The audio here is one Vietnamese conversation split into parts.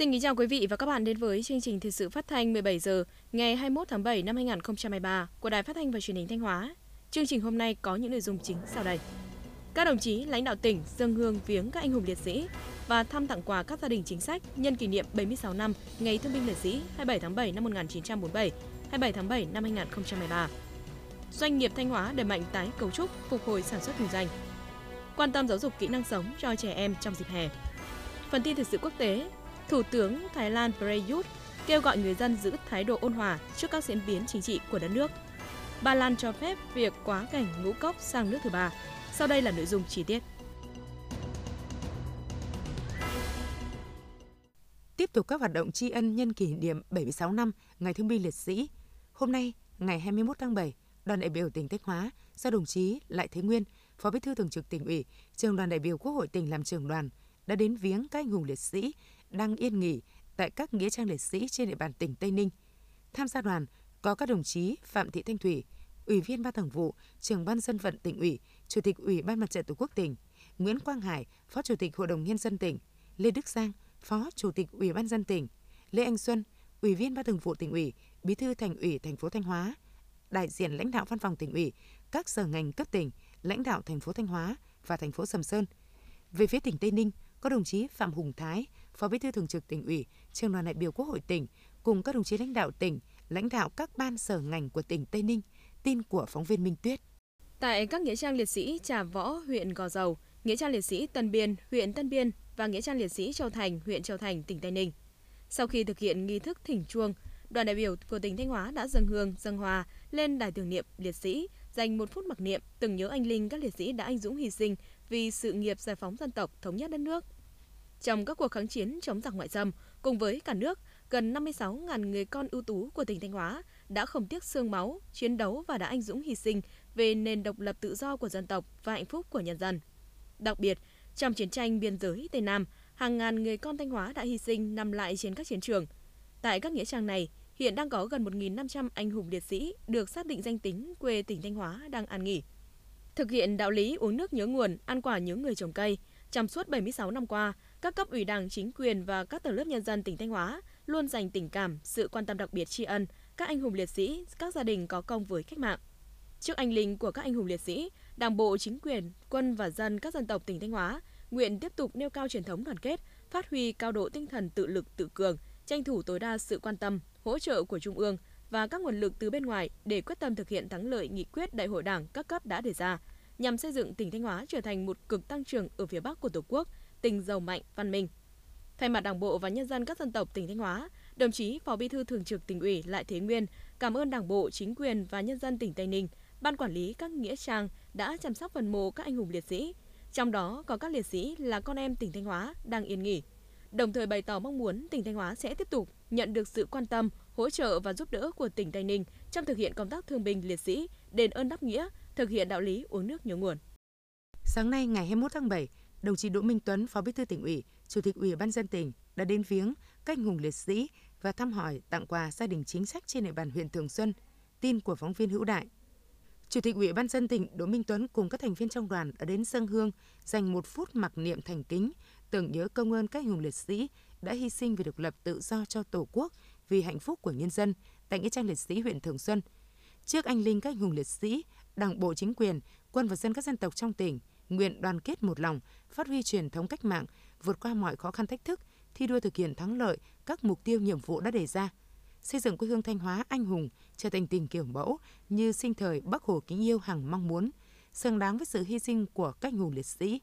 Xin kính chào quý vị và các bạn đến với chương trình thời sự phát thanh 17 giờ ngày 21 tháng 7 năm 2023 của Đài Phát thanh và Truyền hình Thanh Hóa. Chương trình hôm nay có những nội dung chính sau đây. Các đồng chí lãnh đạo tỉnh dâng hương viếng các anh hùng liệt sĩ và thăm tặng quà các gia đình chính sách nhân kỷ niệm 76 năm Ngày Thương binh Liệt sĩ 27 tháng 7 năm 1947, 27 tháng 7 năm 2023. Doanh nghiệp Thanh Hóa đẩy mạnh tái cấu trúc, phục hồi sản xuất kinh doanh. Quan tâm giáo dục kỹ năng sống cho trẻ em trong dịp hè. Phần tin thời sự quốc tế, Thủ tướng Thái Lan Prayut kêu gọi người dân giữ thái độ ôn hòa trước các diễn biến chính trị của đất nước. Ba Lan cho phép việc quá cảnh ngũ cốc sang nước thứ ba. Sau đây là nội dung chi tiết. Tiếp tục các hoạt động tri ân nhân kỷ niệm 76 năm Ngày Thương binh Liệt sĩ. Hôm nay, ngày 21 tháng 7, đoàn đại biểu tỉnh Thanh Hóa do đồng chí Lại Thế Nguyên, Phó Bí thư Thường trực tỉnh ủy, trường đoàn đại biểu Quốc hội tỉnh làm trưởng đoàn đã đến viếng các anh hùng liệt sĩ đang yên nghỉ tại các nghĩa trang liệt sĩ trên địa bàn tỉnh Tây Ninh. Tham gia đoàn có các đồng chí Phạm Thị Thanh Thủy, Ủy viên Ban Thường vụ, Trưởng ban dân vận tỉnh ủy, Chủ tịch Ủy ban Mặt trận Tổ quốc tỉnh, Nguyễn Quang Hải, Phó Chủ tịch Hội đồng nhân dân tỉnh, Lê Đức Giang, Phó Chủ tịch Ủy ban dân tỉnh, Lê Anh Xuân, Ủy viên Ban Thường vụ tỉnh ủy, Bí thư Thành ủy thành phố Thanh Hóa, đại diện lãnh đạo văn phòng tỉnh ủy, các sở ngành cấp tỉnh, lãnh đạo thành phố Thanh Hóa và thành phố Sầm Sơn. Về phía tỉnh Tây Ninh, có đồng chí Phạm Hùng Thái, Phó Bí thư Thường trực tỉnh ủy, Trường đoàn đại biểu Quốc hội tỉnh cùng các đồng chí lãnh đạo tỉnh, lãnh đạo các ban sở ngành của tỉnh Tây Ninh. Tin của phóng viên Minh Tuyết. Tại các nghĩa trang liệt sĩ Trà Võ, huyện Gò Dầu, nghĩa trang liệt sĩ Tân Biên, huyện Tân Biên và nghĩa trang liệt sĩ Châu Thành, huyện Châu Thành, tỉnh Tây Ninh. Sau khi thực hiện nghi thức thỉnh chuông, đoàn đại biểu của tỉnh Thanh Hóa đã dâng hương, dâng hoa lên đài tưởng niệm liệt sĩ, dành một phút mặc niệm tưởng nhớ anh linh các liệt sĩ đã anh dũng hy sinh vì sự nghiệp giải phóng dân tộc, thống nhất đất nước. Trong các cuộc kháng chiến chống giặc ngoại xâm, cùng với cả nước, gần 56.000 người con ưu tú của tỉnh Thanh Hóa đã không tiếc xương máu, chiến đấu và đã anh dũng hy sinh về nền độc lập tự do của dân tộc và hạnh phúc của nhân dân. Đặc biệt, trong chiến tranh biên giới Tây Nam, hàng ngàn người con Thanh Hóa đã hy sinh nằm lại trên các chiến trường. Tại các nghĩa trang này, hiện đang có gần 1.500 anh hùng liệt sĩ được xác định danh tính quê tỉnh Thanh Hóa đang an nghỉ. Thực hiện đạo lý uống nước nhớ nguồn, ăn quả nhớ người trồng cây, trong suốt 76 năm qua, các cấp ủy Đảng, chính quyền và các tầng lớp nhân dân tỉnh Thanh Hóa luôn dành tình cảm, sự quan tâm đặc biệt tri ân các anh hùng liệt sĩ, các gia đình có công với cách mạng. Trước anh linh của các anh hùng liệt sĩ, Đảng bộ, chính quyền, quân và dân các dân tộc tỉnh Thanh Hóa nguyện tiếp tục nêu cao truyền thống đoàn kết, phát huy cao độ tinh thần tự lực tự cường, tranh thủ tối đa sự quan tâm, hỗ trợ của Trung ương và các nguồn lực từ bên ngoài để quyết tâm thực hiện thắng lợi nghị quyết Đại hội Đảng các cấp đã đề ra, nhằm xây dựng tỉnh Thanh Hóa trở thành một cực tăng trưởng ở phía Bắc của Tổ quốc, tỉnh giàu mạnh, văn minh. Thay mặt Đảng bộ và nhân dân các dân tộc tỉnh Thanh Hóa, đồng chí Phó Bí thư Thường trực tỉnh ủy Lại Thế Nguyên cảm ơn Đảng bộ, chính quyền và nhân dân tỉnh Tây Ninh, ban quản lý các nghĩa trang đã chăm sóc phần mộ các anh hùng liệt sĩ, trong đó có các liệt sĩ là con em tỉnh Thanh Hóa đang yên nghỉ. Đồng thời bày tỏ mong muốn tỉnh Thanh Hóa sẽ tiếp tục nhận được sự quan tâm, hỗ trợ và giúp đỡ của tỉnh Tây Ninh trong thực hiện công tác thương binh liệt sĩ, đền ơn đáp nghĩa, thực hiện đạo lý uống nước nhớ nguồn. Sáng nay ngày 21 tháng 7, đồng chí Đỗ Minh Tuấn, Phó Bí thư tỉnh ủy, Chủ tịch Ủy ban dân tỉnh đã đến viếng các anh hùng liệt sĩ và thăm hỏi tặng quà gia đình chính sách trên địa bàn huyện Thường Xuân. Tin của phóng viên Hữu Đại. Chủ tịch Ủy ban dân tỉnh Đỗ Minh Tuấn cùng các thành viên trong đoàn đã đến dân hương dành một phút mặc niệm thành kính tưởng nhớ công ơn các anh hùng liệt sĩ đã hy sinh vì độc lập tự do cho Tổ quốc vì hạnh phúc của nhân dân tại nghĩa trang liệt sĩ huyện Thường Xuân. Trước anh linh các anh hùng liệt sĩ, Đảng bộ chính quyền, quân và dân các dân tộc trong tỉnh nguyện đoàn kết một lòng, phát huy truyền thống cách mạng, vượt qua mọi khó khăn thách thức, thi đua thực hiện thắng lợi các mục tiêu nhiệm vụ đã đề ra. Xây dựng quê hương Thanh Hóa anh hùng trở thành tình kiểu mẫu như sinh thời Bắc Hồ kính yêu hằng mong muốn, xứng đáng với sự hy sinh của các hùng liệt sĩ.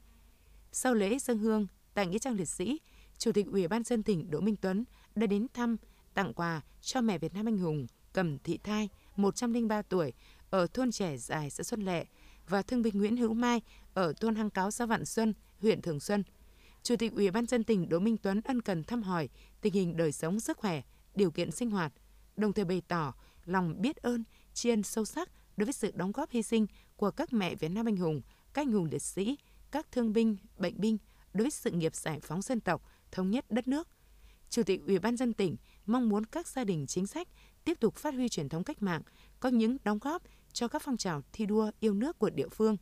Sau lễ dân hương tại nghĩa trang liệt sĩ, Chủ tịch Ủy ban dân tỉnh Đỗ Minh Tuấn đã đến thăm, tặng quà cho mẹ Việt Nam anh hùng Cầm Thị Thai, 103 tuổi, ở thôn trẻ dài xã Xuân Lệ và thương binh Nguyễn Hữu Mai ở thôn Hăng Cáo xã Vạn Xuân, huyện Thường Xuân. Chủ tịch Ủy ban dân tỉnh Đỗ Minh Tuấn ân cần thăm hỏi tình hình đời sống sức khỏe, điều kiện sinh hoạt, đồng thời bày tỏ lòng biết ơn, tri ân sâu sắc đối với sự đóng góp hy sinh của các mẹ Việt Nam anh hùng, các anh hùng liệt sĩ, các thương binh, bệnh binh đối với sự nghiệp giải phóng dân tộc, thống nhất đất nước. Chủ tịch Ủy ban dân tỉnh mong muốn các gia đình chính sách tiếp tục phát huy truyền thống cách mạng, có những đóng góp cho các phong trào thi đua yêu nước của địa phương.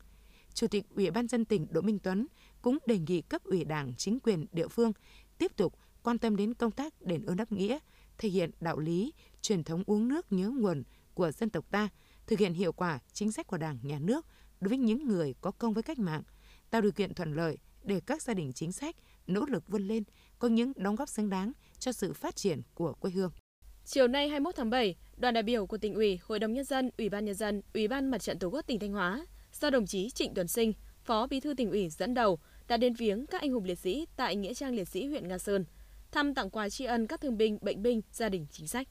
Chủ tịch Ủy ban dân tỉnh Đỗ Minh Tuấn cũng đề nghị cấp ủy Đảng, chính quyền địa phương tiếp tục quan tâm đến công tác đền ơn đáp nghĩa, thể hiện đạo lý, truyền thống uống nước nhớ nguồn của dân tộc ta, thực hiện hiệu quả chính sách của Đảng, Nhà nước đối với những người có công với cách mạng, tạo điều kiện thuận lợi để các gia đình chính sách nỗ lực vươn lên, có những đóng góp xứng đáng cho sự phát triển của quê hương. Chiều nay 21 tháng 7, đoàn đại biểu của tỉnh ủy, Hội đồng nhân dân, Ủy ban nhân dân, Ủy ban Mặt trận Tổ quốc tỉnh Thanh Hóa do đồng chí Trịnh Tuấn Sinh, Phó Bí thư tỉnh ủy dẫn đầu đã đến viếng các anh hùng liệt sĩ tại nghĩa trang liệt sĩ huyện Nga Sơn, thăm tặng quà tri ân các thương binh, bệnh binh, gia đình chính sách.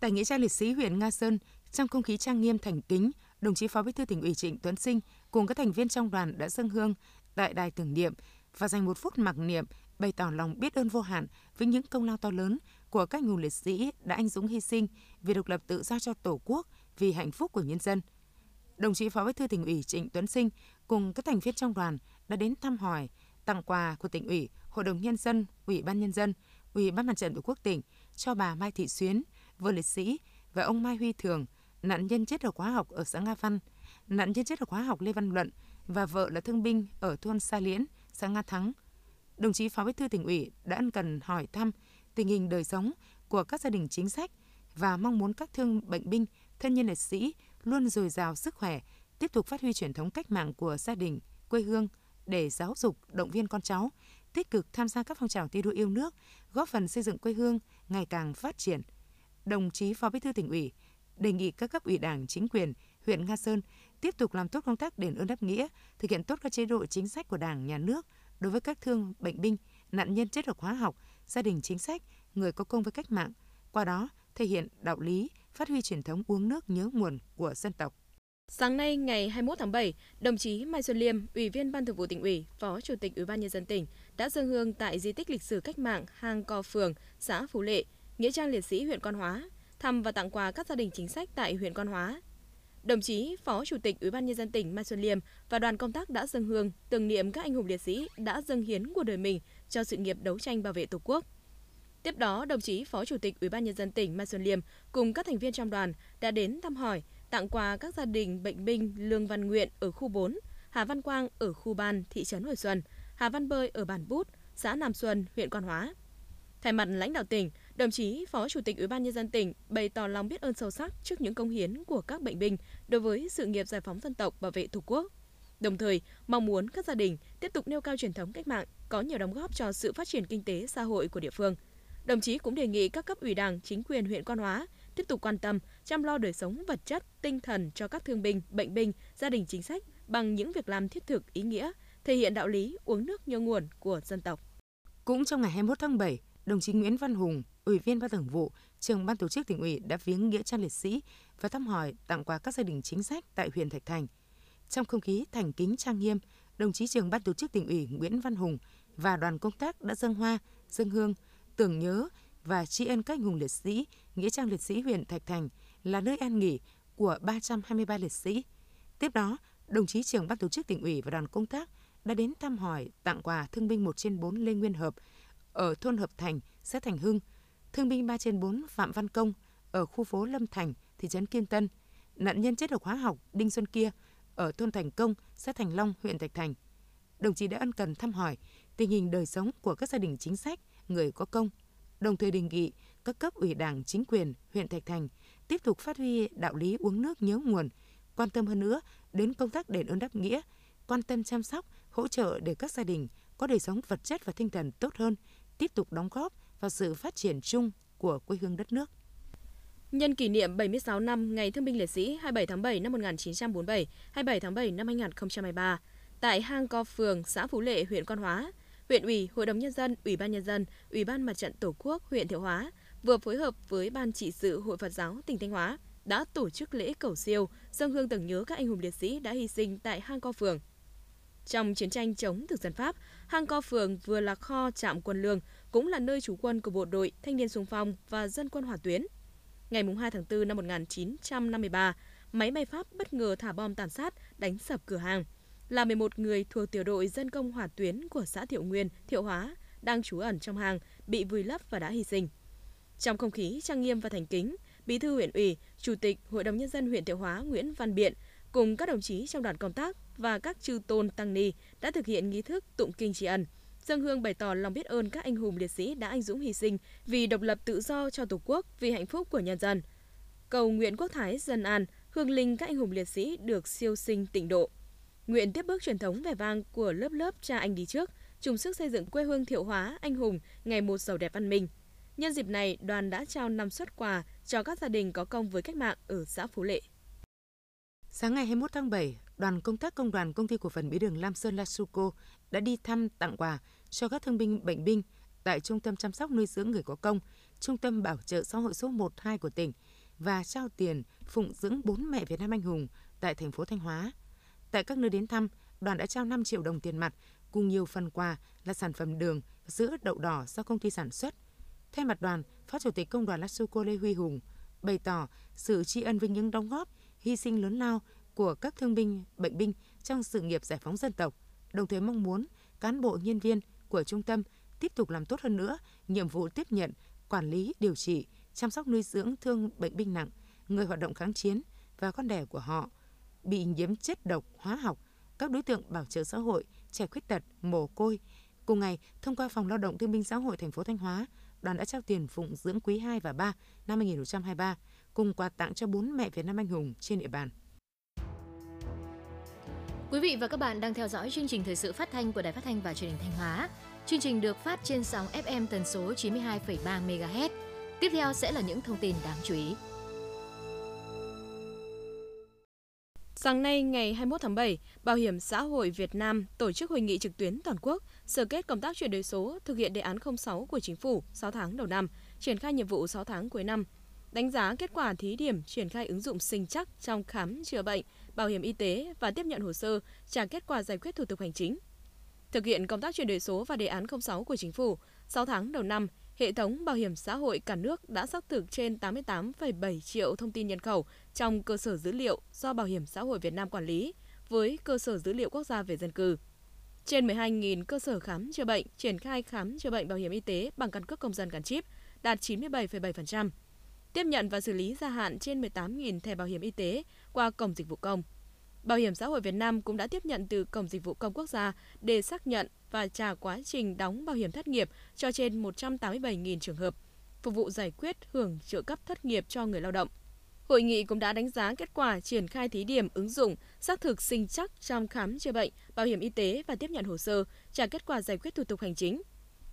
Tại nghĩa trang liệt sĩ huyện Nga Sơn, trong không khí trang nghiêm thành kính, đồng chí Phó Bí thư tỉnh ủy Trịnh Tuấn Sinh cùng các thành viên trong đoàn đã dâng hương tại đài tưởng niệm và dành một phút mặc niệm bày tỏ lòng biết ơn vô hạn với những công lao to lớn của các hùng liệt sĩ đã anh dũng hy sinh vì độc lập tự do cho Tổ quốc, vì hạnh phúc của nhân dân. Đồng chí Phó Bí thư tỉnh ủy Trịnh Tuấn Sinh cùng các thành viên trong đoàn đã đến thăm hỏi, tặng quà của tỉnh ủy, Hội đồng nhân dân, Ủy ban nhân dân, Ủy ban Mặt trận Tổ quốc tỉnh cho bà Mai Thị Xuyến, vợ liệt sĩ và ông Mai Huy Thường, nạn nhân chết ở khóa học ở xã Nga Văn, nạn nhân chết ở khóa học Lê Văn Luận và vợ là thương binh ở thôn Sa Liễn, xã Nga Thắng. Đồng chí Phó Bí thư tỉnh ủy đã ân cần hỏi thăm tình hình đời sống của các gia đình chính sách và mong muốn các thương bệnh binh, thân nhân liệt sĩ luôn dồi dào sức khỏe, tiếp tục phát huy truyền thống cách mạng của gia đình, quê hương để giáo dục, động viên con cháu, tích cực tham gia các phong trào thi đua yêu nước, góp phần xây dựng quê hương ngày càng phát triển. Đồng chí Phó Bí thư tỉnh ủy đề nghị các cấp ủy Đảng, chính quyền huyện Nga Sơn tiếp tục làm tốt công tác đền ơn đáp nghĩa, thực hiện tốt các chế độ chính sách của Đảng, Nhà nước đối với các thương bệnh binh, nạn nhân chất độc hóa học, gia đình chính sách, người có công với cách mạng, qua đó thể hiện đạo lý, phát huy truyền thống uống nước nhớ nguồn của dân tộc. Sáng nay ngày 21 tháng 7, đồng chí Mai Xuân Liêm, Ủy viên Ban Thường vụ tỉnh ủy, Phó Chủ tịch Ủy ban nhân dân tỉnh đã dâng hương tại di tích lịch sử cách mạng Hang Co Phường, xã Phú Lệ, nghĩa trang liệt sĩ huyện Quan Hóa, thăm và tặng quà các gia đình chính sách tại huyện Quan Hóa. Đồng chí Phó Chủ tịch Ủy ban nhân dân tỉnh Mai Xuân Liêm và đoàn công tác đã dâng hương tưởng niệm các anh hùng liệt sĩ đã dâng hiến của đời mình cho sự nghiệp đấu tranh bảo vệ Tổ quốc. Tiếp đó, đồng chí Phó Chủ tịch Ủy ban nhân dân tỉnh Mai Xuân Liêm cùng các thành viên trong đoàn đã đến thăm hỏi, tặng quà các gia đình bệnh binh Lương Văn Nguyện ở khu 4, Hà Văn Quang ở khu Ban, thị trấn Hồi Xuân, Hà Văn Bơi ở bản Bút, xã Nam Xuân, huyện Quan Hóa. Thay mặt lãnh đạo tỉnh, đồng chí Phó Chủ tịch Ủy ban nhân dân tỉnh bày tỏ lòng biết ơn sâu sắc trước những công hiến của các bệnh binh đối với sự nghiệp giải phóng dân tộc bảo vệ Tổ quốc. Đồng thời, mong muốn các gia đình tiếp tục nêu cao truyền thống cách mạng, có nhiều đóng góp cho sự phát triển kinh tế xã hội của địa phương. Đồng chí cũng đề nghị các cấp ủy Đảng, chính quyền huyện Quan Hóa tiếp tục quan tâm, chăm lo đời sống vật chất, tinh thần cho các thương binh, bệnh binh, gia đình chính sách bằng những việc làm thiết thực, ý nghĩa, thể hiện đạo lý uống nước nhớ nguồn của dân tộc. Cũng trong ngày 21 tháng 7, đồng chí Nguyễn Văn Hùng, Ủy viên Ban Thường vụ, Trưởng ban tổ chức tỉnh ủy đã viếng nghĩa trang liệt sĩ và thăm hỏi tặng quà các gia đình chính sách tại huyện Thạch Thành. Trong không khí thành kính trang nghiêm, đồng chí Trưởng ban tổ chức tỉnh ủy Nguyễn Văn Hùng và đoàn công tác đã dâng hoa, dâng hương, tưởng nhớ và tri ân các hùng liệt sĩ, nghĩa trang liệt sĩ huyện Thạch Thành là nơi an nghỉ của 323 liệt sĩ. Tiếp đó, đồng chí trưởng ban tổ chức tỉnh ủy và đoàn công tác đã đến thăm hỏi, tặng quà thương binh 1 trên 4 Lê Nguyên Hợp ở thôn Hợp Thành, xã Thành Hưng, thương binh 3 trên 4 Phạm Văn Công ở khu phố Lâm Thành, thị trấn Kiên Tân, nạn nhân chất độc hóa học Đinh Xuân Kia ở thôn Thành Công, xã Thành Long, huyện Thạch Thành. Đồng chí đã ân cần thăm hỏi tình hình đời sống của các gia đình chính sách, người có công, đồng thời đề nghị các cấp ủy đảng, chính quyền huyện Thạch Thành tiếp tục phát huy đạo lý uống nước nhớ nguồn, quan tâm hơn nữa đến công tác đền ơn đáp nghĩa, quan tâm chăm sóc, hỗ trợ để các gia đình có đời sống vật chất và tinh thần tốt hơn, tiếp tục đóng góp vào sự phát triển chung của quê hương đất nước. Nhân kỷ niệm 76 năm Ngày Thương binh Liệt sĩ 27 tháng 7 năm 1947, 27 tháng 7 năm 2023, tại hang Co Phường, xã Phú Lệ, huyện Quan Hóa, huyện ủy, hội đồng nhân dân, ủy ban nhân dân, ủy ban mặt trận tổ quốc huyện Thiệu Hóa vừa phối hợp với ban trị sự Hội Phật giáo tỉnh Thanh Hóa đã tổ chức lễ cầu siêu, dâng hương tưởng nhớ các anh hùng liệt sĩ đã hy sinh tại hang Co Phường. Trong chiến tranh chống thực dân Pháp, hang Co Phường vừa là kho trạm quân lương, cũng là nơi trú quân của bộ đội thanh niên xung phong và dân quân hỏa tuyến. Ngày 2 tháng 4 năm 1953, máy bay Pháp bất ngờ thả bom tàn sát, đánh sập cửa hàng – là 11 người thuộc tiểu đội dân công hỏa tuyến của xã Thiệu Nguyên, Thiệu Hóa đang trú ẩn trong hàng bị vùi lấp và đã hy sinh. Trong không khí trang nghiêm và thành kính, Bí thư huyện ủy, Chủ tịch Hội đồng nhân dân huyện Thiệu Hóa Nguyễn Văn Biện cùng các đồng chí trong đoàn công tác và các chư tôn tăng ni đã thực hiện nghi thức tụng kinh tri ân, dân hương bày tỏ lòng biết ơn các anh hùng liệt sĩ đã anh dũng hy sinh vì độc lập tự do cho Tổ quốc, vì hạnh phúc của nhân dân. Cầu nguyện quốc thái dân an, hương linh các anh hùng liệt sĩ được siêu sinh tịnh độ. Nguyện tiếp bước truyền thống vẻ vang của lớp lớp cha anh đi trước, chung sức xây dựng quê hương thiệu hóa, anh hùng, ngày một giàu đẹp văn minh. Nhân dịp này, đoàn đã trao 5 xuất quà cho các gia đình có công với cách mạng ở xã Phú Lệ. Sáng ngày 21 tháng 7, đoàn công tác công đoàn công ty cổ phần Mỹ đường Lam Sơn Lasuco đã đi thăm tặng quà cho các thương binh bệnh binh tại Trung tâm chăm sóc nuôi dưỡng người có công, Trung tâm bảo trợ xã hội số 12 của tỉnh và trao tiền phụng dưỡng bốn mẹ Việt Nam anh hùng tại thành phố Thanh Hóa. Tại các nơi đến thăm, đoàn đã trao 5 triệu đồng tiền mặt cùng nhiều phần quà là sản phẩm đường, sữa, đậu đỏ do công ty sản xuất. Thay mặt đoàn, Phó Chủ tịch Công đoàn Lasuco Lê Huy Hùng bày tỏ sự tri ân vinh những đóng góp, hy sinh lớn lao của các thương binh, bệnh binh trong sự nghiệp giải phóng dân tộc, đồng thời mong muốn cán bộ nhân viên của trung tâm tiếp tục làm tốt hơn nữa nhiệm vụ tiếp nhận, quản lý, điều trị, chăm sóc nuôi dưỡng thương bệnh binh nặng, người hoạt động kháng chiến và con đẻ của họ bị nhiễm chất độc hóa học, các đối tượng bảo trợ xã hội, trẻ khuyết tật, mồ côi. Cùng ngày, thông qua Phòng Lao động Thương binh Xã hội thành phố Thanh Hóa, đoàn đã trao tiền phụng dưỡng quý 2 và 3 năm 2023 cùng quà tặng cho bốn mẹ Việt Nam anh hùng trên địa bàn. Quý vị và các bạn đang theo dõi chương trình thời sự phát thanh của Đài Phát thanh và Truyền hình Thanh Hóa. Chương trình được phát trên sóng FM tần số 92,3 MHz. Tiếp theo sẽ là những thông tin đáng chú ý. Sáng nay ngày 21 tháng 7, Bảo hiểm xã hội Việt Nam tổ chức hội nghị trực tuyến toàn quốc sơ kết công tác chuyển đổi số thực hiện đề án 06 của chính phủ 6 tháng đầu năm, triển khai nhiệm vụ 6 tháng cuối năm, đánh giá kết quả thí điểm triển khai ứng dụng sinh chắc trong khám chữa bệnh, bảo hiểm y tế và tiếp nhận hồ sơ, trả kết quả giải quyết thủ tục hành chính. Thực hiện công tác chuyển đổi số và đề án 06 của chính phủ, 6 tháng đầu năm, hệ thống bảo hiểm xã hội cả nước đã xác thực trên 88,7 triệu thông tin nhân khẩu trong cơ sở dữ liệu do Bảo hiểm xã hội Việt Nam quản lý với cơ sở dữ liệu quốc gia về dân cư. Trên 12.000 cơ sở khám chữa bệnh triển khai khám chữa bệnh bảo hiểm y tế bằng căn cước công dân gắn chip, đạt 97,7%. Tiếp nhận và xử lý gia hạn trên 18.000 thẻ bảo hiểm y tế qua cổng dịch vụ công. Bảo hiểm xã hội Việt Nam cũng đã tiếp nhận từ Cổng Dịch vụ Công Quốc gia để xác nhận và trả quá trình đóng bảo hiểm thất nghiệp cho trên 187.000 trường hợp, phục vụ giải quyết hưởng trợ cấp thất nghiệp cho người lao động. Hội nghị cũng đã đánh giá kết quả triển khai thí điểm ứng dụng xác thực sinh chắc trong khám chữa bệnh, bảo hiểm y tế và tiếp nhận hồ sơ, trả kết quả giải quyết thủ tục hành chính.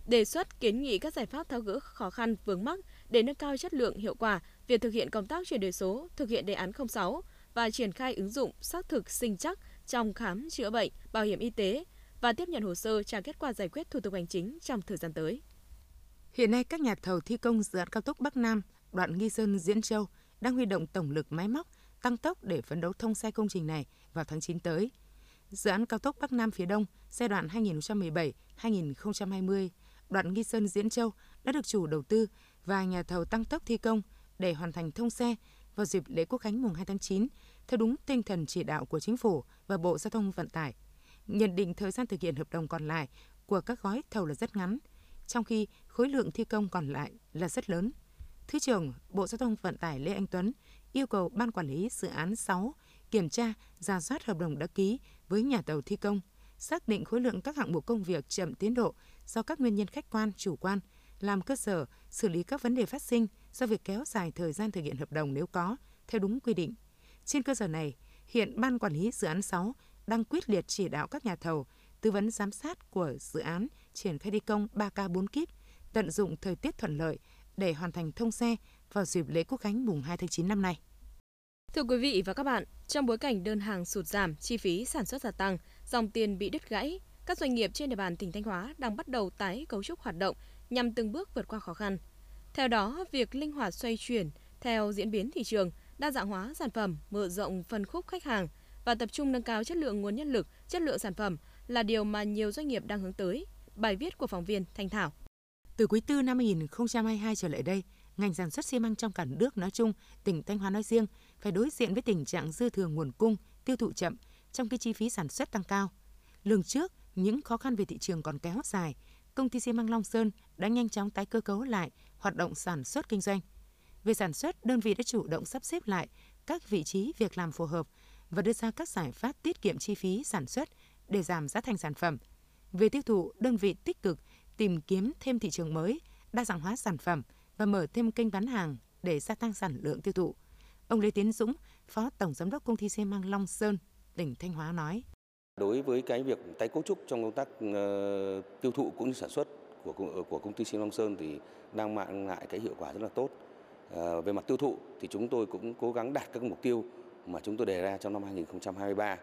Đề xuất kiến nghị các giải pháp tháo gỡ khó khăn vướng mắc để nâng cao chất lượng hiệu quả việc thực hiện công tác chuyển đổi số, thực hiện đề án 06 và triển khai ứng dụng xác thực sinh chắc trong khám chữa bệnh, bảo hiểm y tế và tiếp nhận hồ sơ trả kết quả giải quyết thủ tục hành chính trong thời gian tới. Hiện nay các nhà thầu thi công dự án cao tốc Bắc Nam, đoạn Nghi Sơn Diễn Châu đang huy động tổng lực máy móc tăng tốc để phấn đấu thông xe công trình này vào tháng 9 tới. Dự án cao tốc Bắc Nam phía Đông giai đoạn 2017-2020, đoạn Nghi Sơn Diễn Châu đã được chủ đầu tư và nhà thầu tăng tốc thi công để hoàn thành thông xe vào dịp lễ Quốc khánh mùng 2 tháng 9 theo đúng tinh thần chỉ đạo của Chính phủ và Bộ Giao thông Vận tải. Nhận định thời gian thực hiện hợp đồng còn lại của các gói thầu là rất ngắn, trong khi khối lượng thi công còn lại là rất lớn. Thứ trưởng Bộ Giao thông Vận tải Lê Anh Tuấn yêu cầu Ban Quản lý Dự án 6 kiểm tra, ra soát hợp đồng đã ký với nhà thầu thi công, xác định khối lượng các hạng mục công việc chậm tiến độ do các nguyên nhân khách quan, chủ quan, làm cơ sở xử lý các vấn đề phát sinh do việc kéo dài thời gian thực hiện hợp đồng nếu có, theo đúng quy định. Trên cơ sở này, hiện Ban Quản lý Dự án 6 đang quyết liệt chỉ đạo các nhà thầu tư vấn giám sát của dự án triển khai thi công 3K 4 kíp, tận dụng thời tiết thuận lợi để hoàn thành thông xe vào dịp lễ Quốc khánh mùng 2 tháng 9 năm nay. Thưa quý vị và các bạn, trong bối cảnh đơn hàng sụt giảm, chi phí sản xuất gia tăng, dòng tiền bị đứt gãy, các doanh nghiệp trên địa bàn tỉnh Thanh Hóa đang bắt đầu tái cấu trúc hoạt động nhằm từng bước vượt qua khó khăn. Theo đó, việc linh hoạt xoay chuyển theo diễn biến thị trường, đa dạng hóa sản phẩm, mở rộng phân khúc khách hàng và tập trung nâng cao chất lượng nguồn nhân lực, chất lượng sản phẩm là điều mà nhiều doanh nghiệp đang hướng tới. Bài viết của phóng viên Thanh Thảo. Từ quý tư năm 2022 trở lại đây, ngành sản xuất xi măng trong cả nước nói chung, tỉnh Thanh Hóa nói riêng phải đối diện với tình trạng dư thừa nguồn cung, tiêu thụ chậm trong khi chi phí sản xuất tăng cao. Lường trước, những khó khăn về thị trường còn kéo dài, công ty xi măng Long Sơn đã nhanh chóng tái cơ cấu lại hoạt động sản xuất kinh doanh. Về sản xuất, đơn vị đã chủ động sắp xếp lại các vị trí việc làm phù hợp và đưa ra các giải pháp tiết kiệm chi phí sản xuất để giảm giá thành sản phẩm. Về tiêu thụ, đơn vị tích cực tìm kiếm thêm thị trường mới, đa dạng hóa sản phẩm và mở thêm kênh bán hàng để gia tăng sản lượng tiêu thụ. Ông Lê Tiến Dũng, Phó Tổng Giám đốc Công ty xi măng Long Sơn, tỉnh Thanh Hóa nói. Đối với cái việc tái cấu trúc trong công tác uh, tiêu thụ cũng như sản xuất của ờ, của công ty xi măng Long Sơn thì đang mang lại cái hiệu quả rất là tốt. Ờ, về mặt tiêu thụ thì chúng tôi cũng cố gắng đạt các mục tiêu mà chúng tôi đề ra trong năm 2023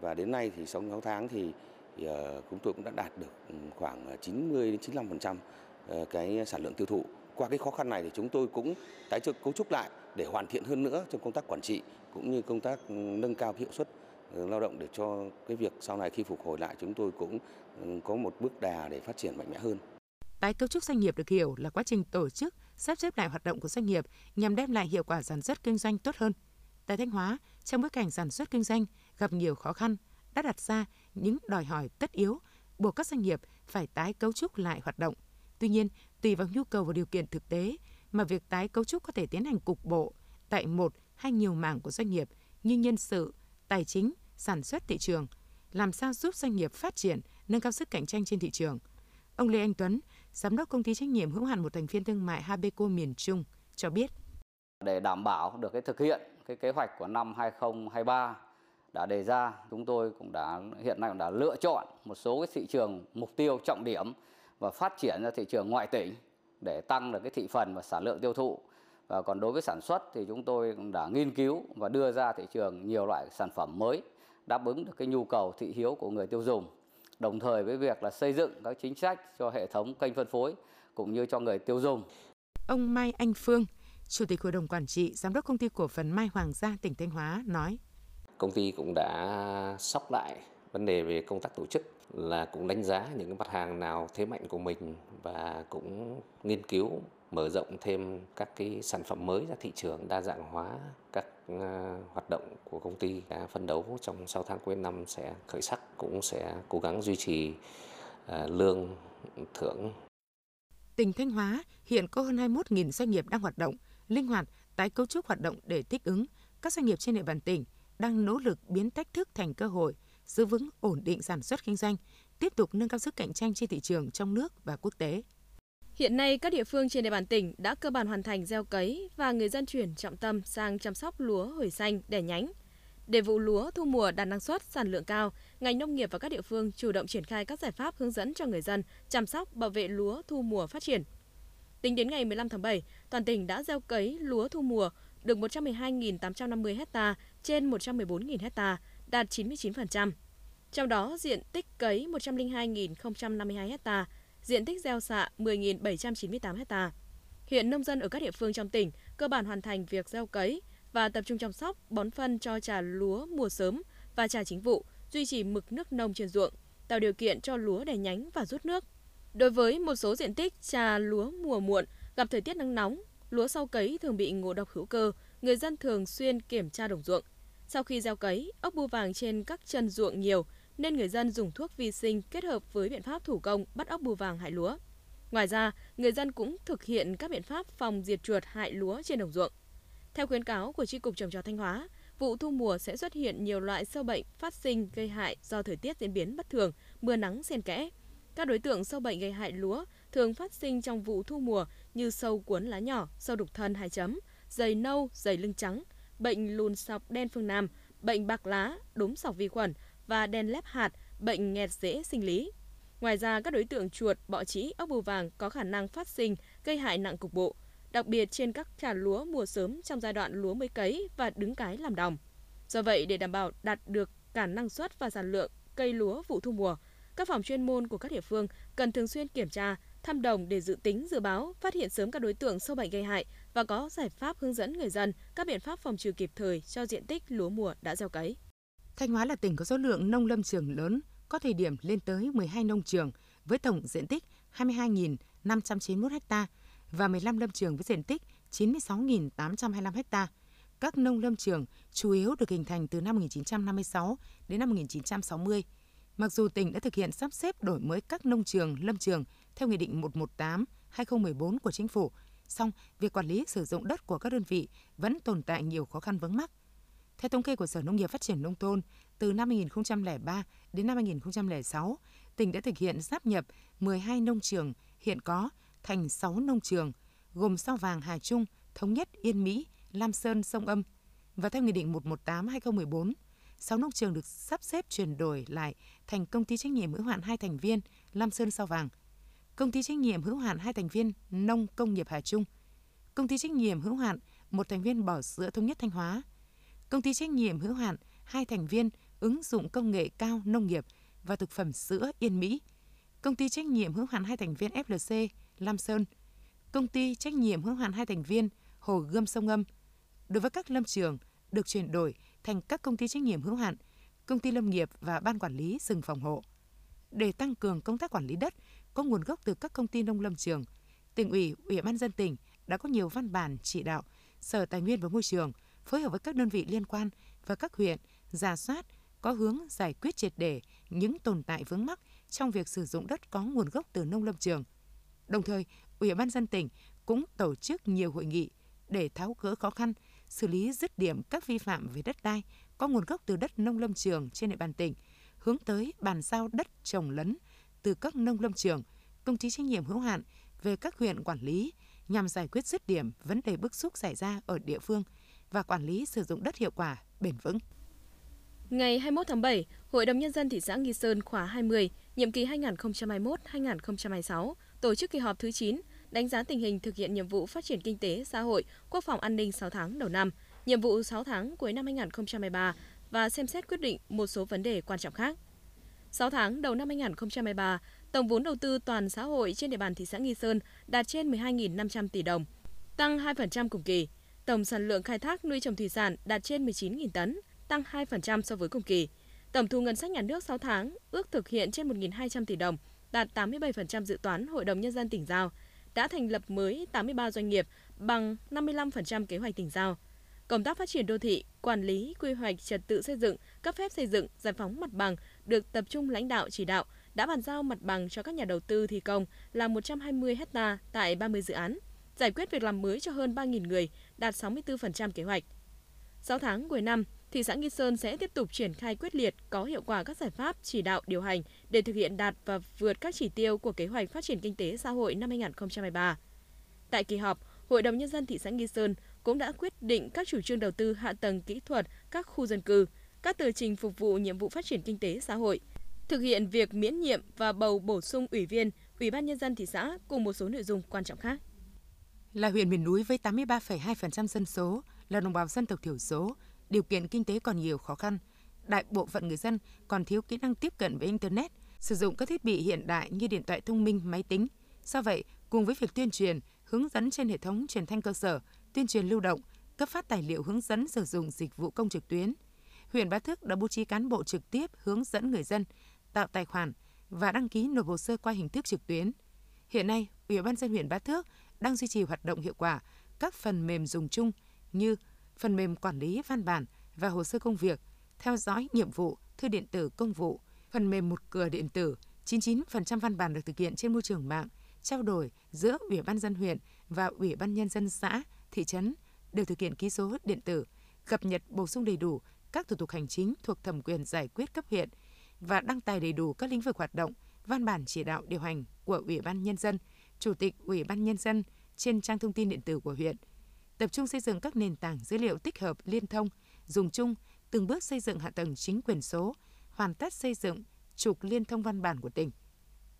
và đến nay thì sau 6 tháng thì, thì chúng tôi cũng đã đạt được ừ, khoảng 90 đến 95% cái sản lượng tiêu thụ. Qua cái khó khăn này thì chúng tôi cũng tái cấu trúc lại để hoàn thiện hơn nữa trong công tác quản trị cũng như công tác ừ, nâng cao hiệu suất ừ, lao động để cho cái việc sau này khi phục hồi lại chúng tôi cũng có một bước đà để phát triển mạnh mẽ hơn. Tái cấu trúc doanh nghiệp được hiểu là quá trình tổ chức, sắp xếp lại hoạt động của doanh nghiệp nhằm đem lại hiệu quả sản xuất kinh doanh tốt hơn. Tại Thanh Hóa, trong bối cảnh sản xuất kinh doanh gặp nhiều khó khăn, đã đặt ra những đòi hỏi tất yếu buộc các doanh nghiệp phải tái cấu trúc lại hoạt động. Tuy nhiên, tùy vào nhu cầu và điều kiện thực tế mà việc tái cấu trúc có thể tiến hành cục bộ tại một hay nhiều mảng của doanh nghiệp như nhân sự, tài chính, sản xuất thị trường, làm sao giúp doanh nghiệp phát triển, nâng cao sức cạnh tranh trên thị trường. Ông Lê Anh Tuấn, giám đốc công ty trách nhiệm hữu hạn một thành viên thương mại Habeco miền Trung cho biết. Để đảm bảo được cái thực hiện cái kế hoạch của năm 2023 đã đề ra, chúng tôi cũng đã hiện nay cũng đã lựa chọn một số cái thị trường mục tiêu trọng điểm và phát triển ra thị trường ngoại tỉnh để tăng được cái thị phần và sản lượng tiêu thụ. Và còn đối với sản xuất thì chúng tôi cũng đã nghiên cứu và đưa ra thị trường nhiều loại sản phẩm mới đáp ứng được cái nhu cầu thị hiếu của người tiêu dùng. Đồng thời với việc là xây dựng các chính sách cho hệ thống kênh phân phối cũng như cho người tiêu dùng. Ông Mai Anh Phương, Chủ tịch Hội đồng Quản trị, Giám đốc Công ty Cổ phần Mai Hoàng gia tỉnh Thanh Hóa nói. Công ty cũng đã sóc lại vấn đề về công tác tổ chức là cũng đánh giá những cái mặt hàng nào thế mạnh của mình và cũng nghiên cứu mở rộng thêm các cái sản phẩm mới ra thị trường, đa dạng hóa các à, hoạt động của công ty. Đã phân đấu trong 6 tháng cuối năm sẽ khởi sắc, cũng sẽ cố gắng duy trì à, lương thưởng. Tỉnh Thanh Hóa hiện có hơn 21.000 doanh nghiệp đang hoạt động, linh hoạt tái cấu trúc hoạt động để thích ứng. Các doanh nghiệp trên địa bàn tỉnh đang nỗ lực biến thách thức thành cơ hội, giữ vững ổn định sản xuất kinh doanh, tiếp tục nâng cao sức cạnh tranh trên thị trường trong nước và quốc tế. Hiện nay, các địa phương trên địa bàn tỉnh đã cơ bản hoàn thành gieo cấy và người dân chuyển trọng tâm sang chăm sóc lúa hồi xanh, đẻ nhánh. Để vụ lúa thu mùa đạt năng suất, sản lượng cao, ngành nông nghiệp và các địa phương chủ động triển khai các giải pháp hướng dẫn cho người dân chăm sóc, bảo vệ lúa thu mùa phát triển. Tính đến ngày 15 tháng 7, toàn tỉnh đã gieo cấy lúa thu mùa được 112.850 hecta trên 114.000 hecta, đạt 99%. Trong đó, diện tích cấy 102.052 hecta, diện tích gieo xạ 10.798 ha. Hiện nông dân ở các địa phương trong tỉnh cơ bản hoàn thành việc gieo cấy và tập trung chăm sóc, bón phân cho trà lúa mùa sớm và trà chính vụ, duy trì mực nước nông trên ruộng, tạo điều kiện cho lúa đẻ nhánh và rút nước. Đối với một số diện tích trà lúa mùa muộn gặp thời tiết nắng nóng, lúa sau cấy thường bị ngộ độc hữu cơ, người dân thường xuyên kiểm tra đồng ruộng. Sau khi gieo cấy, ốc bươu vàng trên các chân ruộng nhiều, nên người dân dùng thuốc vi sinh kết hợp với biện pháp thủ công bắt ốc bươu vàng hại lúa. Ngoài ra, người dân cũng thực hiện các biện pháp phòng diệt chuột hại lúa trên đồng ruộng. Theo khuyến cáo của Tri Cục Trồng trọt Thanh Hóa, vụ thu mùa sẽ xuất hiện nhiều loại sâu bệnh phát sinh gây hại do thời tiết diễn biến bất thường, mưa nắng xen kẽ. Các đối tượng sâu bệnh gây hại lúa thường phát sinh trong vụ thu mùa như sâu cuốn lá nhỏ, sâu đục thân hai chấm, dày nâu, dày lưng trắng, bệnh lùn sọc đen phương Nam, bệnh bạc lá, đốm sọc vi khuẩn, và đen lép hạt, bệnh nghẹt dễ sinh lý. Ngoài ra, các đối tượng chuột, bọ trĩ, ốc bươu vàng có khả năng phát sinh, gây hại nặng cục bộ, đặc biệt trên các trà lúa mùa sớm trong giai đoạn lúa mới cấy và đứng cái làm đồng. Do vậy, để đảm bảo đạt được cả năng suất và sản lượng cây lúa vụ thu mùa, các phòng chuyên môn của các địa phương cần thường xuyên kiểm tra, thăm đồng để dự tính dự báo, phát hiện sớm các đối tượng sâu bệnh gây hại và có giải pháp hướng dẫn người dân các biện pháp phòng trừ kịp thời cho diện tích lúa mùa đã gieo cấy. Thanh Hóa là tỉnh có số lượng nông lâm trường lớn, có thời điểm lên tới 12 nông trường với tổng diện tích 22.591 ha và 15 lâm trường với diện tích 96.825 ha. Các nông lâm trường chủ yếu được hình thành từ năm 1956 đến năm 1960. Mặc dù tỉnh đã thực hiện sắp xếp đổi mới các nông trường, lâm trường theo Nghị định 118-2014 của Chính phủ, song việc quản lý sử dụng đất của các đơn vị vẫn tồn tại nhiều khó khăn vướng mắc. Theo thống kê của Sở Nông nghiệp Phát triển Nông thôn, từ năm 2003 đến năm 2006, tỉnh đã thực hiện sáp nhập 12 nông trường hiện có thành 6 nông trường, gồm Sao Vàng Hà Trung, Thống Nhất Yên Mỹ, Lam Sơn Sông Âm. Và theo Nghị định 118-2014, 6 nông trường được sắp xếp chuyển đổi lại thành công ty trách nhiệm hữu hạn hai thành viên Lam Sơn Sao Vàng, công ty trách nhiệm hữu hạn hai thành viên Nông Công nghiệp Hà Trung, công ty trách nhiệm hữu hạn một thành viên bỏ sữa thống nhất Thanh Hóa, công ty trách nhiệm hữu hạn hai thành viên ứng dụng công nghệ cao nông nghiệp và thực phẩm sữa Yên Mỹ, công ty trách nhiệm hữu hạn hai thành viên FLC Lam Sơn, công ty trách nhiệm hữu hạn hai thành viên Hồ Gươm Sông Âm. Đối với các lâm trường được chuyển đổi thành các công ty trách nhiệm hữu hạn, công ty lâm nghiệp và ban quản lý rừng phòng hộ. Để tăng cường công tác quản lý đất có nguồn gốc từ các công ty nông lâm trường, tỉnh ủy, ủy ban dân tỉnh đã có nhiều văn bản chỉ đạo Sở Tài nguyên và Môi trường phối hợp với các đơn vị liên quan và các huyện giả soát có hướng giải quyết triệt để những tồn tại vướng mắc trong việc sử dụng đất có nguồn gốc từ nông lâm trường. Đồng thời, Ủy ban dân tỉnh cũng tổ chức nhiều hội nghị để tháo gỡ khó khăn, xử lý dứt điểm các vi phạm về đất đai có nguồn gốc từ đất nông lâm trường trên địa bàn tỉnh, hướng tới bàn giao đất trồng lấn từ các nông lâm trường, công ty trách nhiệm hữu hạn về các huyện quản lý nhằm giải quyết dứt điểm vấn đề bức xúc xảy ra ở địa phương và quản lý sử dụng đất hiệu quả, bền vững. Ngày 21 tháng 7, Hội đồng Nhân dân thị xã Nghi Sơn khóa 20, nhiệm kỳ 2021-2026, tổ chức kỳ họp thứ 9, đánh giá tình hình thực hiện nhiệm vụ phát triển kinh tế, xã hội, quốc phòng an ninh 6 tháng đầu năm, nhiệm vụ 6 tháng cuối năm 2023 và xem xét quyết định một số vấn đề quan trọng khác. 6 tháng đầu năm 2023, tổng vốn đầu tư toàn xã hội trên địa bàn thị xã Nghi Sơn đạt trên 12.500 tỷ đồng, tăng 2% cùng kỳ. Tổng sản lượng khai thác nuôi trồng thủy sản đạt trên 19.000 tấn, tăng 2% so với cùng kỳ. Tổng thu ngân sách nhà nước 6 tháng ước thực hiện trên 1.200 tỷ đồng, đạt 87% dự toán Hội đồng Nhân dân tỉnh giao, đã thành lập mới 83 doanh nghiệp bằng 55% kế hoạch tỉnh giao. Công tác phát triển đô thị, quản lý, quy hoạch trật tự xây dựng, cấp phép xây dựng, giải phóng mặt bằng được tập trung lãnh đạo chỉ đạo, đã bàn giao mặt bằng cho các nhà đầu tư thi công là 120 hecta tại 30 dự án, giải quyết việc làm mới cho hơn 3.000 người, đạt 64% kế hoạch. 6 tháng cuối năm, thị xã Nghi Sơn sẽ tiếp tục triển khai quyết liệt, có hiệu quả các giải pháp chỉ đạo điều hành để thực hiện đạt và vượt các chỉ tiêu của kế hoạch phát triển kinh tế xã hội năm 2023. Tại kỳ họp, Hội đồng Nhân dân thị xã Nghi Sơn cũng đã quyết định các chủ trương đầu tư hạ tầng kỹ thuật các khu dân cư, các tờ trình phục vụ nhiệm vụ phát triển kinh tế xã hội, thực hiện việc miễn nhiệm và bầu bổ sung ủy viên Ủy ban Nhân dân thị xã cùng một số nội dung quan trọng khác. Là huyện miền núi với 83,2% dân số, là đồng bào dân tộc thiểu số, điều kiện kinh tế còn nhiều khó khăn. Đại bộ phận người dân còn thiếu kỹ năng tiếp cận với Internet, sử dụng các thiết bị hiện đại như điện thoại thông minh, máy tính. Do vậy, cùng với việc tuyên truyền, hướng dẫn trên hệ thống truyền thanh cơ sở, tuyên truyền lưu động, cấp phát tài liệu hướng dẫn sử dụng dịch vụ công trực tuyến, huyện Bá Thước đã bố trí cán bộ trực tiếp hướng dẫn người dân tạo tài khoản và đăng ký nộp hồ sơ qua hình thức trực tuyến. Hiện nay, Ủy ban dân huyện Bá Thước đang duy trì hoạt động hiệu quả các phần mềm dùng chung như phần mềm quản lý văn bản và hồ sơ công việc, theo dõi nhiệm vụ, thư điện tử công vụ, phần mềm một cửa điện tử, 99% văn bản được thực hiện trên môi trường mạng, trao đổi giữa Ủy ban dân huyện và Ủy ban nhân dân xã, thị trấn đều thực hiện ký số điện tử, cập nhật bổ sung đầy đủ các thủ tục hành chính thuộc thẩm quyền giải quyết cấp huyện và đăng tải đầy đủ các lĩnh vực hoạt động, văn bản chỉ đạo điều hành của Ủy ban nhân dân, Chủ tịch Ủy ban nhân dân trên trang thông tin điện tử của huyện – tập trung xây dựng các nền tảng dữ liệu tích hợp liên thông, dùng chung, từng bước xây dựng hạ tầng chính quyền số, hoàn tất xây dựng trục liên thông văn bản của tỉnh.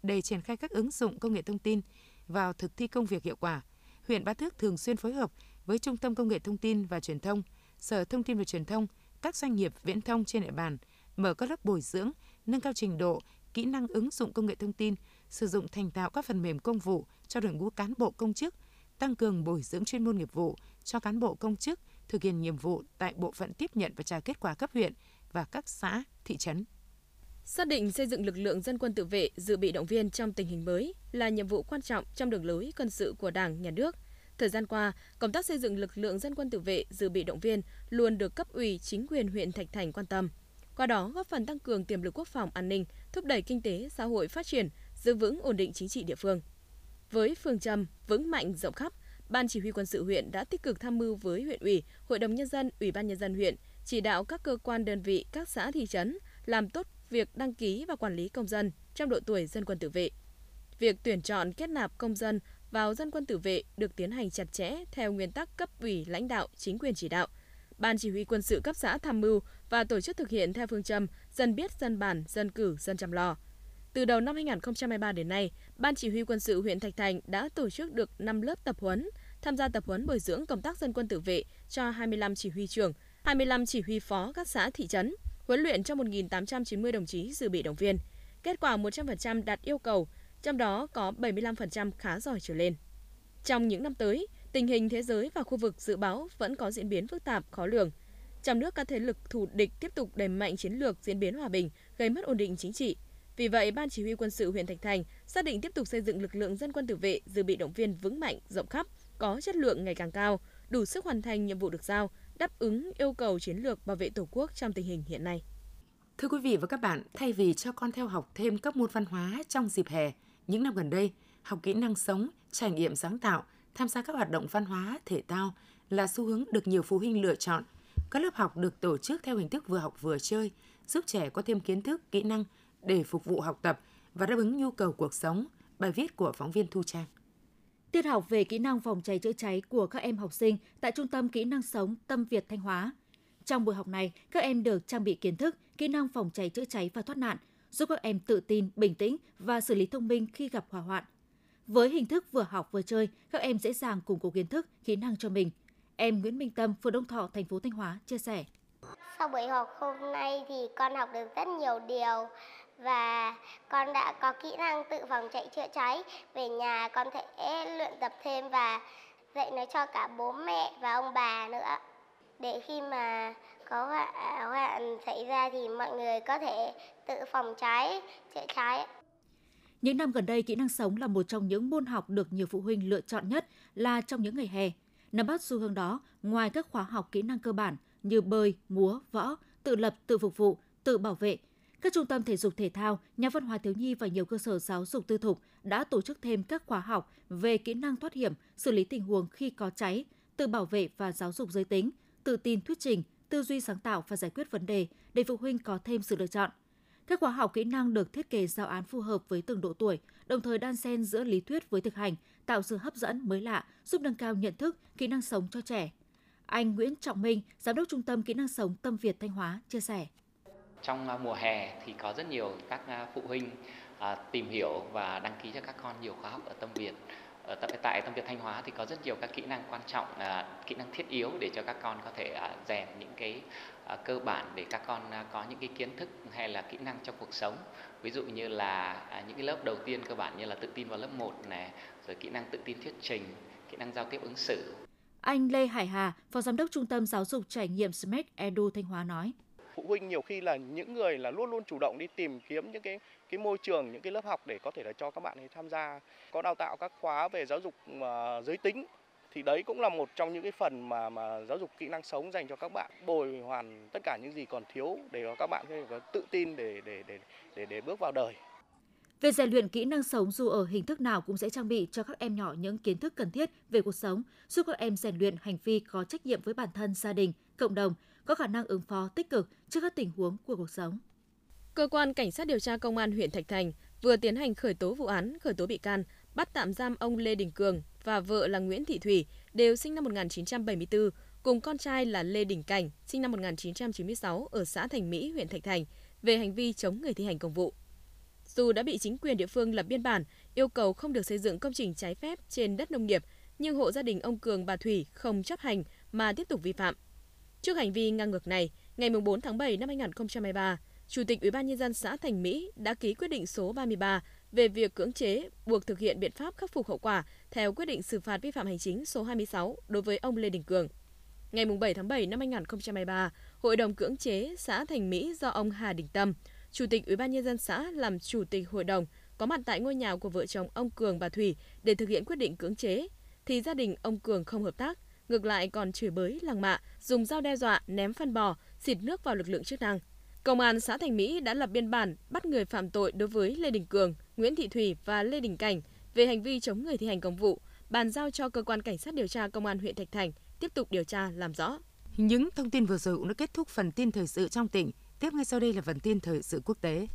Để triển khai các ứng dụng công nghệ thông tin vào thực thi công việc hiệu quả, huyện Ba Thước thường xuyên phối hợp với Trung tâm Công nghệ Thông tin và Truyền thông, Sở Thông tin và Truyền thông, các doanh nghiệp viễn thông trên địa bàn, mở các lớp bồi dưỡng, nâng cao trình độ, kỹ năng ứng dụng công nghệ thông tin, sử dụng thành tạo các phần mềm công vụ cho đội ngũ cán bộ công chức, tăng cường bồi dưỡng chuyên môn nghiệp vụ cho cán bộ công chức thực hiện nhiệm vụ tại bộ phận tiếp nhận và trả kết quả cấp huyện và các xã, thị trấn. Xác định xây dựng lực lượng dân quân tự vệ dự bị động viên trong tình hình mới là nhiệm vụ quan trọng trong đường lối quân sự của Đảng, Nhà nước. Thời gian qua, công tác xây dựng lực lượng dân quân tự vệ dự bị động viên luôn được cấp ủy chính quyền huyện Thạch Thành quan tâm. Qua đó góp phần tăng cường tiềm lực quốc phòng an ninh, thúc đẩy kinh tế xã hội phát triển, giữ vững ổn định chính trị địa phương. Với phương châm vững mạnh rộng khắp, Ban chỉ huy quân sự huyện đã tích cực tham mưu với huyện ủy, hội đồng nhân dân, ủy ban nhân dân huyện chỉ đạo các cơ quan đơn vị, các xã thị trấn làm tốt việc đăng ký và quản lý công dân, trong độ tuổi dân quân tự vệ. Việc tuyển chọn kết nạp công dân vào dân quân tự vệ được tiến hành chặt chẽ theo nguyên tắc cấp ủy lãnh đạo, chính quyền chỉ đạo. Ban chỉ huy quân sự cấp xã tham mưu và tổ chức thực hiện theo phương châm dân biết, dân bàn, dân cử, dân chăm lo. Từ đầu năm 2023 đến nay, Ban chỉ huy quân sự huyện Thạch Thành đã tổ chức được 5 lớp tập huấn, tham gia tập huấn bồi dưỡng công tác dân quân tự vệ cho 25 chỉ huy trưởng, 25 chỉ huy phó các xã thị trấn, huấn luyện cho 1.890 đồng chí dự bị động viên. Kết quả 100% đạt yêu cầu, trong đó có 75% khá giỏi trở lên. Trong những năm tới, tình hình thế giới và khu vực dự báo vẫn có diễn biến phức tạp, khó lường. Trong nước, các thế lực thù địch tiếp tục đẩy mạnh chiến lược diễn biến hòa bình, gây mất ổn định chính trị. Vì vậy, Ban Chỉ huy quân sự huyện Thạch Thành xác định tiếp tục xây dựng lực lượng dân quân tự vệ dự bị động viên vững mạnh, rộng khắp, có chất lượng ngày càng cao, đủ sức hoàn thành nhiệm vụ được giao, đáp ứng yêu cầu chiến lược bảo vệ Tổ quốc trong tình hình hiện nay. Thưa quý vị và các bạn, thay vì cho con theo học thêm các môn văn hóa trong dịp hè, những năm gần đây, học kỹ năng sống, trải nghiệm sáng tạo, tham gia các hoạt động văn hóa, thể thao là xu hướng được nhiều phụ huynh lựa chọn. Các lớp học được tổ chức theo hình thức vừa học vừa chơi, giúp trẻ có thêm kiến thức, kỹ năng để phục vụ học tập và đáp ứng nhu cầu cuộc sống. Bài viết của phóng viên Thu Trang. Tiết học về kỹ năng phòng cháy chữa cháy của các em học sinh tại Trung tâm Kỹ năng sống Tâm Việt Thanh Hóa. Trong buổi học này, các em được trang bị kiến thức, kỹ năng phòng cháy chữa cháy và thoát nạn, giúp các em tự tin, bình tĩnh và xử lý thông minh khi gặp hỏa hoạn. Với hình thức vừa học vừa chơi, các em dễ dàng củng cố kiến thức, kỹ năng cho mình. Em Nguyễn Minh Tâm, phường Đông Thọ, thành phố Thanh Hóa chia sẻ. Sau buổi học hôm nay thì con học được rất nhiều điều và con đã có kỹ năng tự phòng chạy chữa cháy. Về nhà con thể luyện tập thêm và dạy nó cho cả bố mẹ và ông bà nữa. Để khi mà có hoạn xảy ra thì mọi người có thể tự phòng cháy, chữa cháy. Những năm gần đây, kỹ năng sống là một trong những môn học được nhiều phụ huynh lựa chọn nhất là trong những ngày hè. Nắm bắt xu hướng đó, ngoài các khóa học kỹ năng cơ bản như bơi, múa, võ, tự lập, tự phục vụ, tự bảo vệ, các trung tâm thể dục thể thao, nhà văn hóa thiếu nhi và nhiều cơ sở giáo dục tư thục đã tổ chức thêm các khóa học về kỹ năng thoát hiểm, xử lý tình huống khi có cháy, tự bảo vệ và giáo dục giới tính, tự tin thuyết trình, tư duy sáng tạo và giải quyết vấn đề để phụ huynh có thêm sự lựa chọn. Các khóa học kỹ năng được thiết kế giáo án phù hợp với từng độ tuổi, đồng thời đan xen giữa lý thuyết với thực hành, tạo sự hấp dẫn mới lạ, giúp nâng cao nhận thức, kỹ năng sống cho trẻ. Anh Nguyễn Trọng Minh, Giám đốc Trung tâm Kỹ năng sống Tâm Việt Thanh Hóa chia sẻ. Trong à, mùa hè thì có rất nhiều các à, phụ huynh à, tìm hiểu và đăng ký cho các con nhiều khóa học ở Tâm Việt. Ở tại Tâm Việt Thanh Hóa thì có rất nhiều các kỹ năng quan trọng, kỹ năng thiết yếu để cho các con có thể rèn những cái cơ bản để các con có những cái kiến thức hay là kỹ năng trong cuộc sống. Ví dụ như là những cái lớp đầu tiên cơ bản như là tự tin vào lớp 1 này, rồi kỹ năng tự tin thuyết trình, kỹ năng giao tiếp ứng xử. Anh Lê Hải Hà, Phó Giám đốc Trung tâm Giáo dục Trải nghiệm Smart Edu Thanh Hóa nói huynh nhiều khi là những người là luôn luôn chủ động đi tìm kiếm những cái cái môi trường những cái lớp học để có thể là cho các bạn ấy tham gia có đào tạo các khóa về giáo dục uh, giới tính thì đấy cũng là một trong những cái phần mà mà giáo dục kỹ năng sống dành cho các bạn bồi hoàn tất cả những gì còn thiếu để các bạn có tự tin để để để để để bước vào đời. Về rèn luyện kỹ năng sống dù ở hình thức nào cũng sẽ trang bị cho các em nhỏ những kiến thức cần thiết về cuộc sống, giúp các em rèn luyện hành vi có trách nhiệm với bản thân, gia đình, cộng đồng, có khả năng ứng phó tích cực trước các tình huống của cuộc sống. Cơ quan Cảnh sát điều tra Công an huyện Thạch Thành vừa tiến hành khởi tố vụ án, khởi tố bị can, bắt tạm giam ông Lê Đình Cường và vợ là Nguyễn Thị Thủy, đều sinh năm 1974, cùng con trai là Lê Đình Cảnh, sinh năm 1996 ở xã Thành Mỹ, huyện Thạch Thành, về hành vi chống người thi hành công vụ. Dù đã bị chính quyền địa phương lập biên bản, yêu cầu không được xây dựng công trình trái phép trên đất nông nghiệp, nhưng hộ gia đình ông Cường bà Thủy không chấp hành mà tiếp tục vi phạm. Trước hành vi ngang ngược này, ngày 4 tháng 7 năm 2023, Chủ tịch Ủy ban nhân dân xã Thành Mỹ đã ký quyết định số 33 về việc cưỡng chế buộc thực hiện biện pháp khắc phục hậu quả theo quyết định xử phạt vi phạm hành chính số 26 đối với ông Lê Đình Cường. Ngày 7 tháng 7 năm 2023, Hội đồng cưỡng chế xã Thành Mỹ do ông Hà Đình Tâm, Chủ tịch Ủy ban nhân dân xã làm chủ tịch hội đồng có mặt tại ngôi nhà của vợ chồng ông Cường bà Thủy để thực hiện quyết định cưỡng chế thì gia đình ông Cường không hợp tác, ngược lại còn chửi bới lăng mạ, dùng dao đe dọa, ném phân bò, xịt nước vào lực lượng chức năng. Công an xã Thành Mỹ đã lập biên bản bắt người phạm tội đối với Lê Đình Cường, Nguyễn Thị Thủy và Lê Đình Cảnh về hành vi chống người thi hành công vụ, bàn giao cho cơ quan cảnh sát điều tra công an huyện Thạch Thành tiếp tục điều tra làm rõ. Những thông tin vừa rồi cũng đã kết thúc phần tin thời sự trong tỉnh. Tiếp ngay sau đây là phần tin thời sự quốc tế.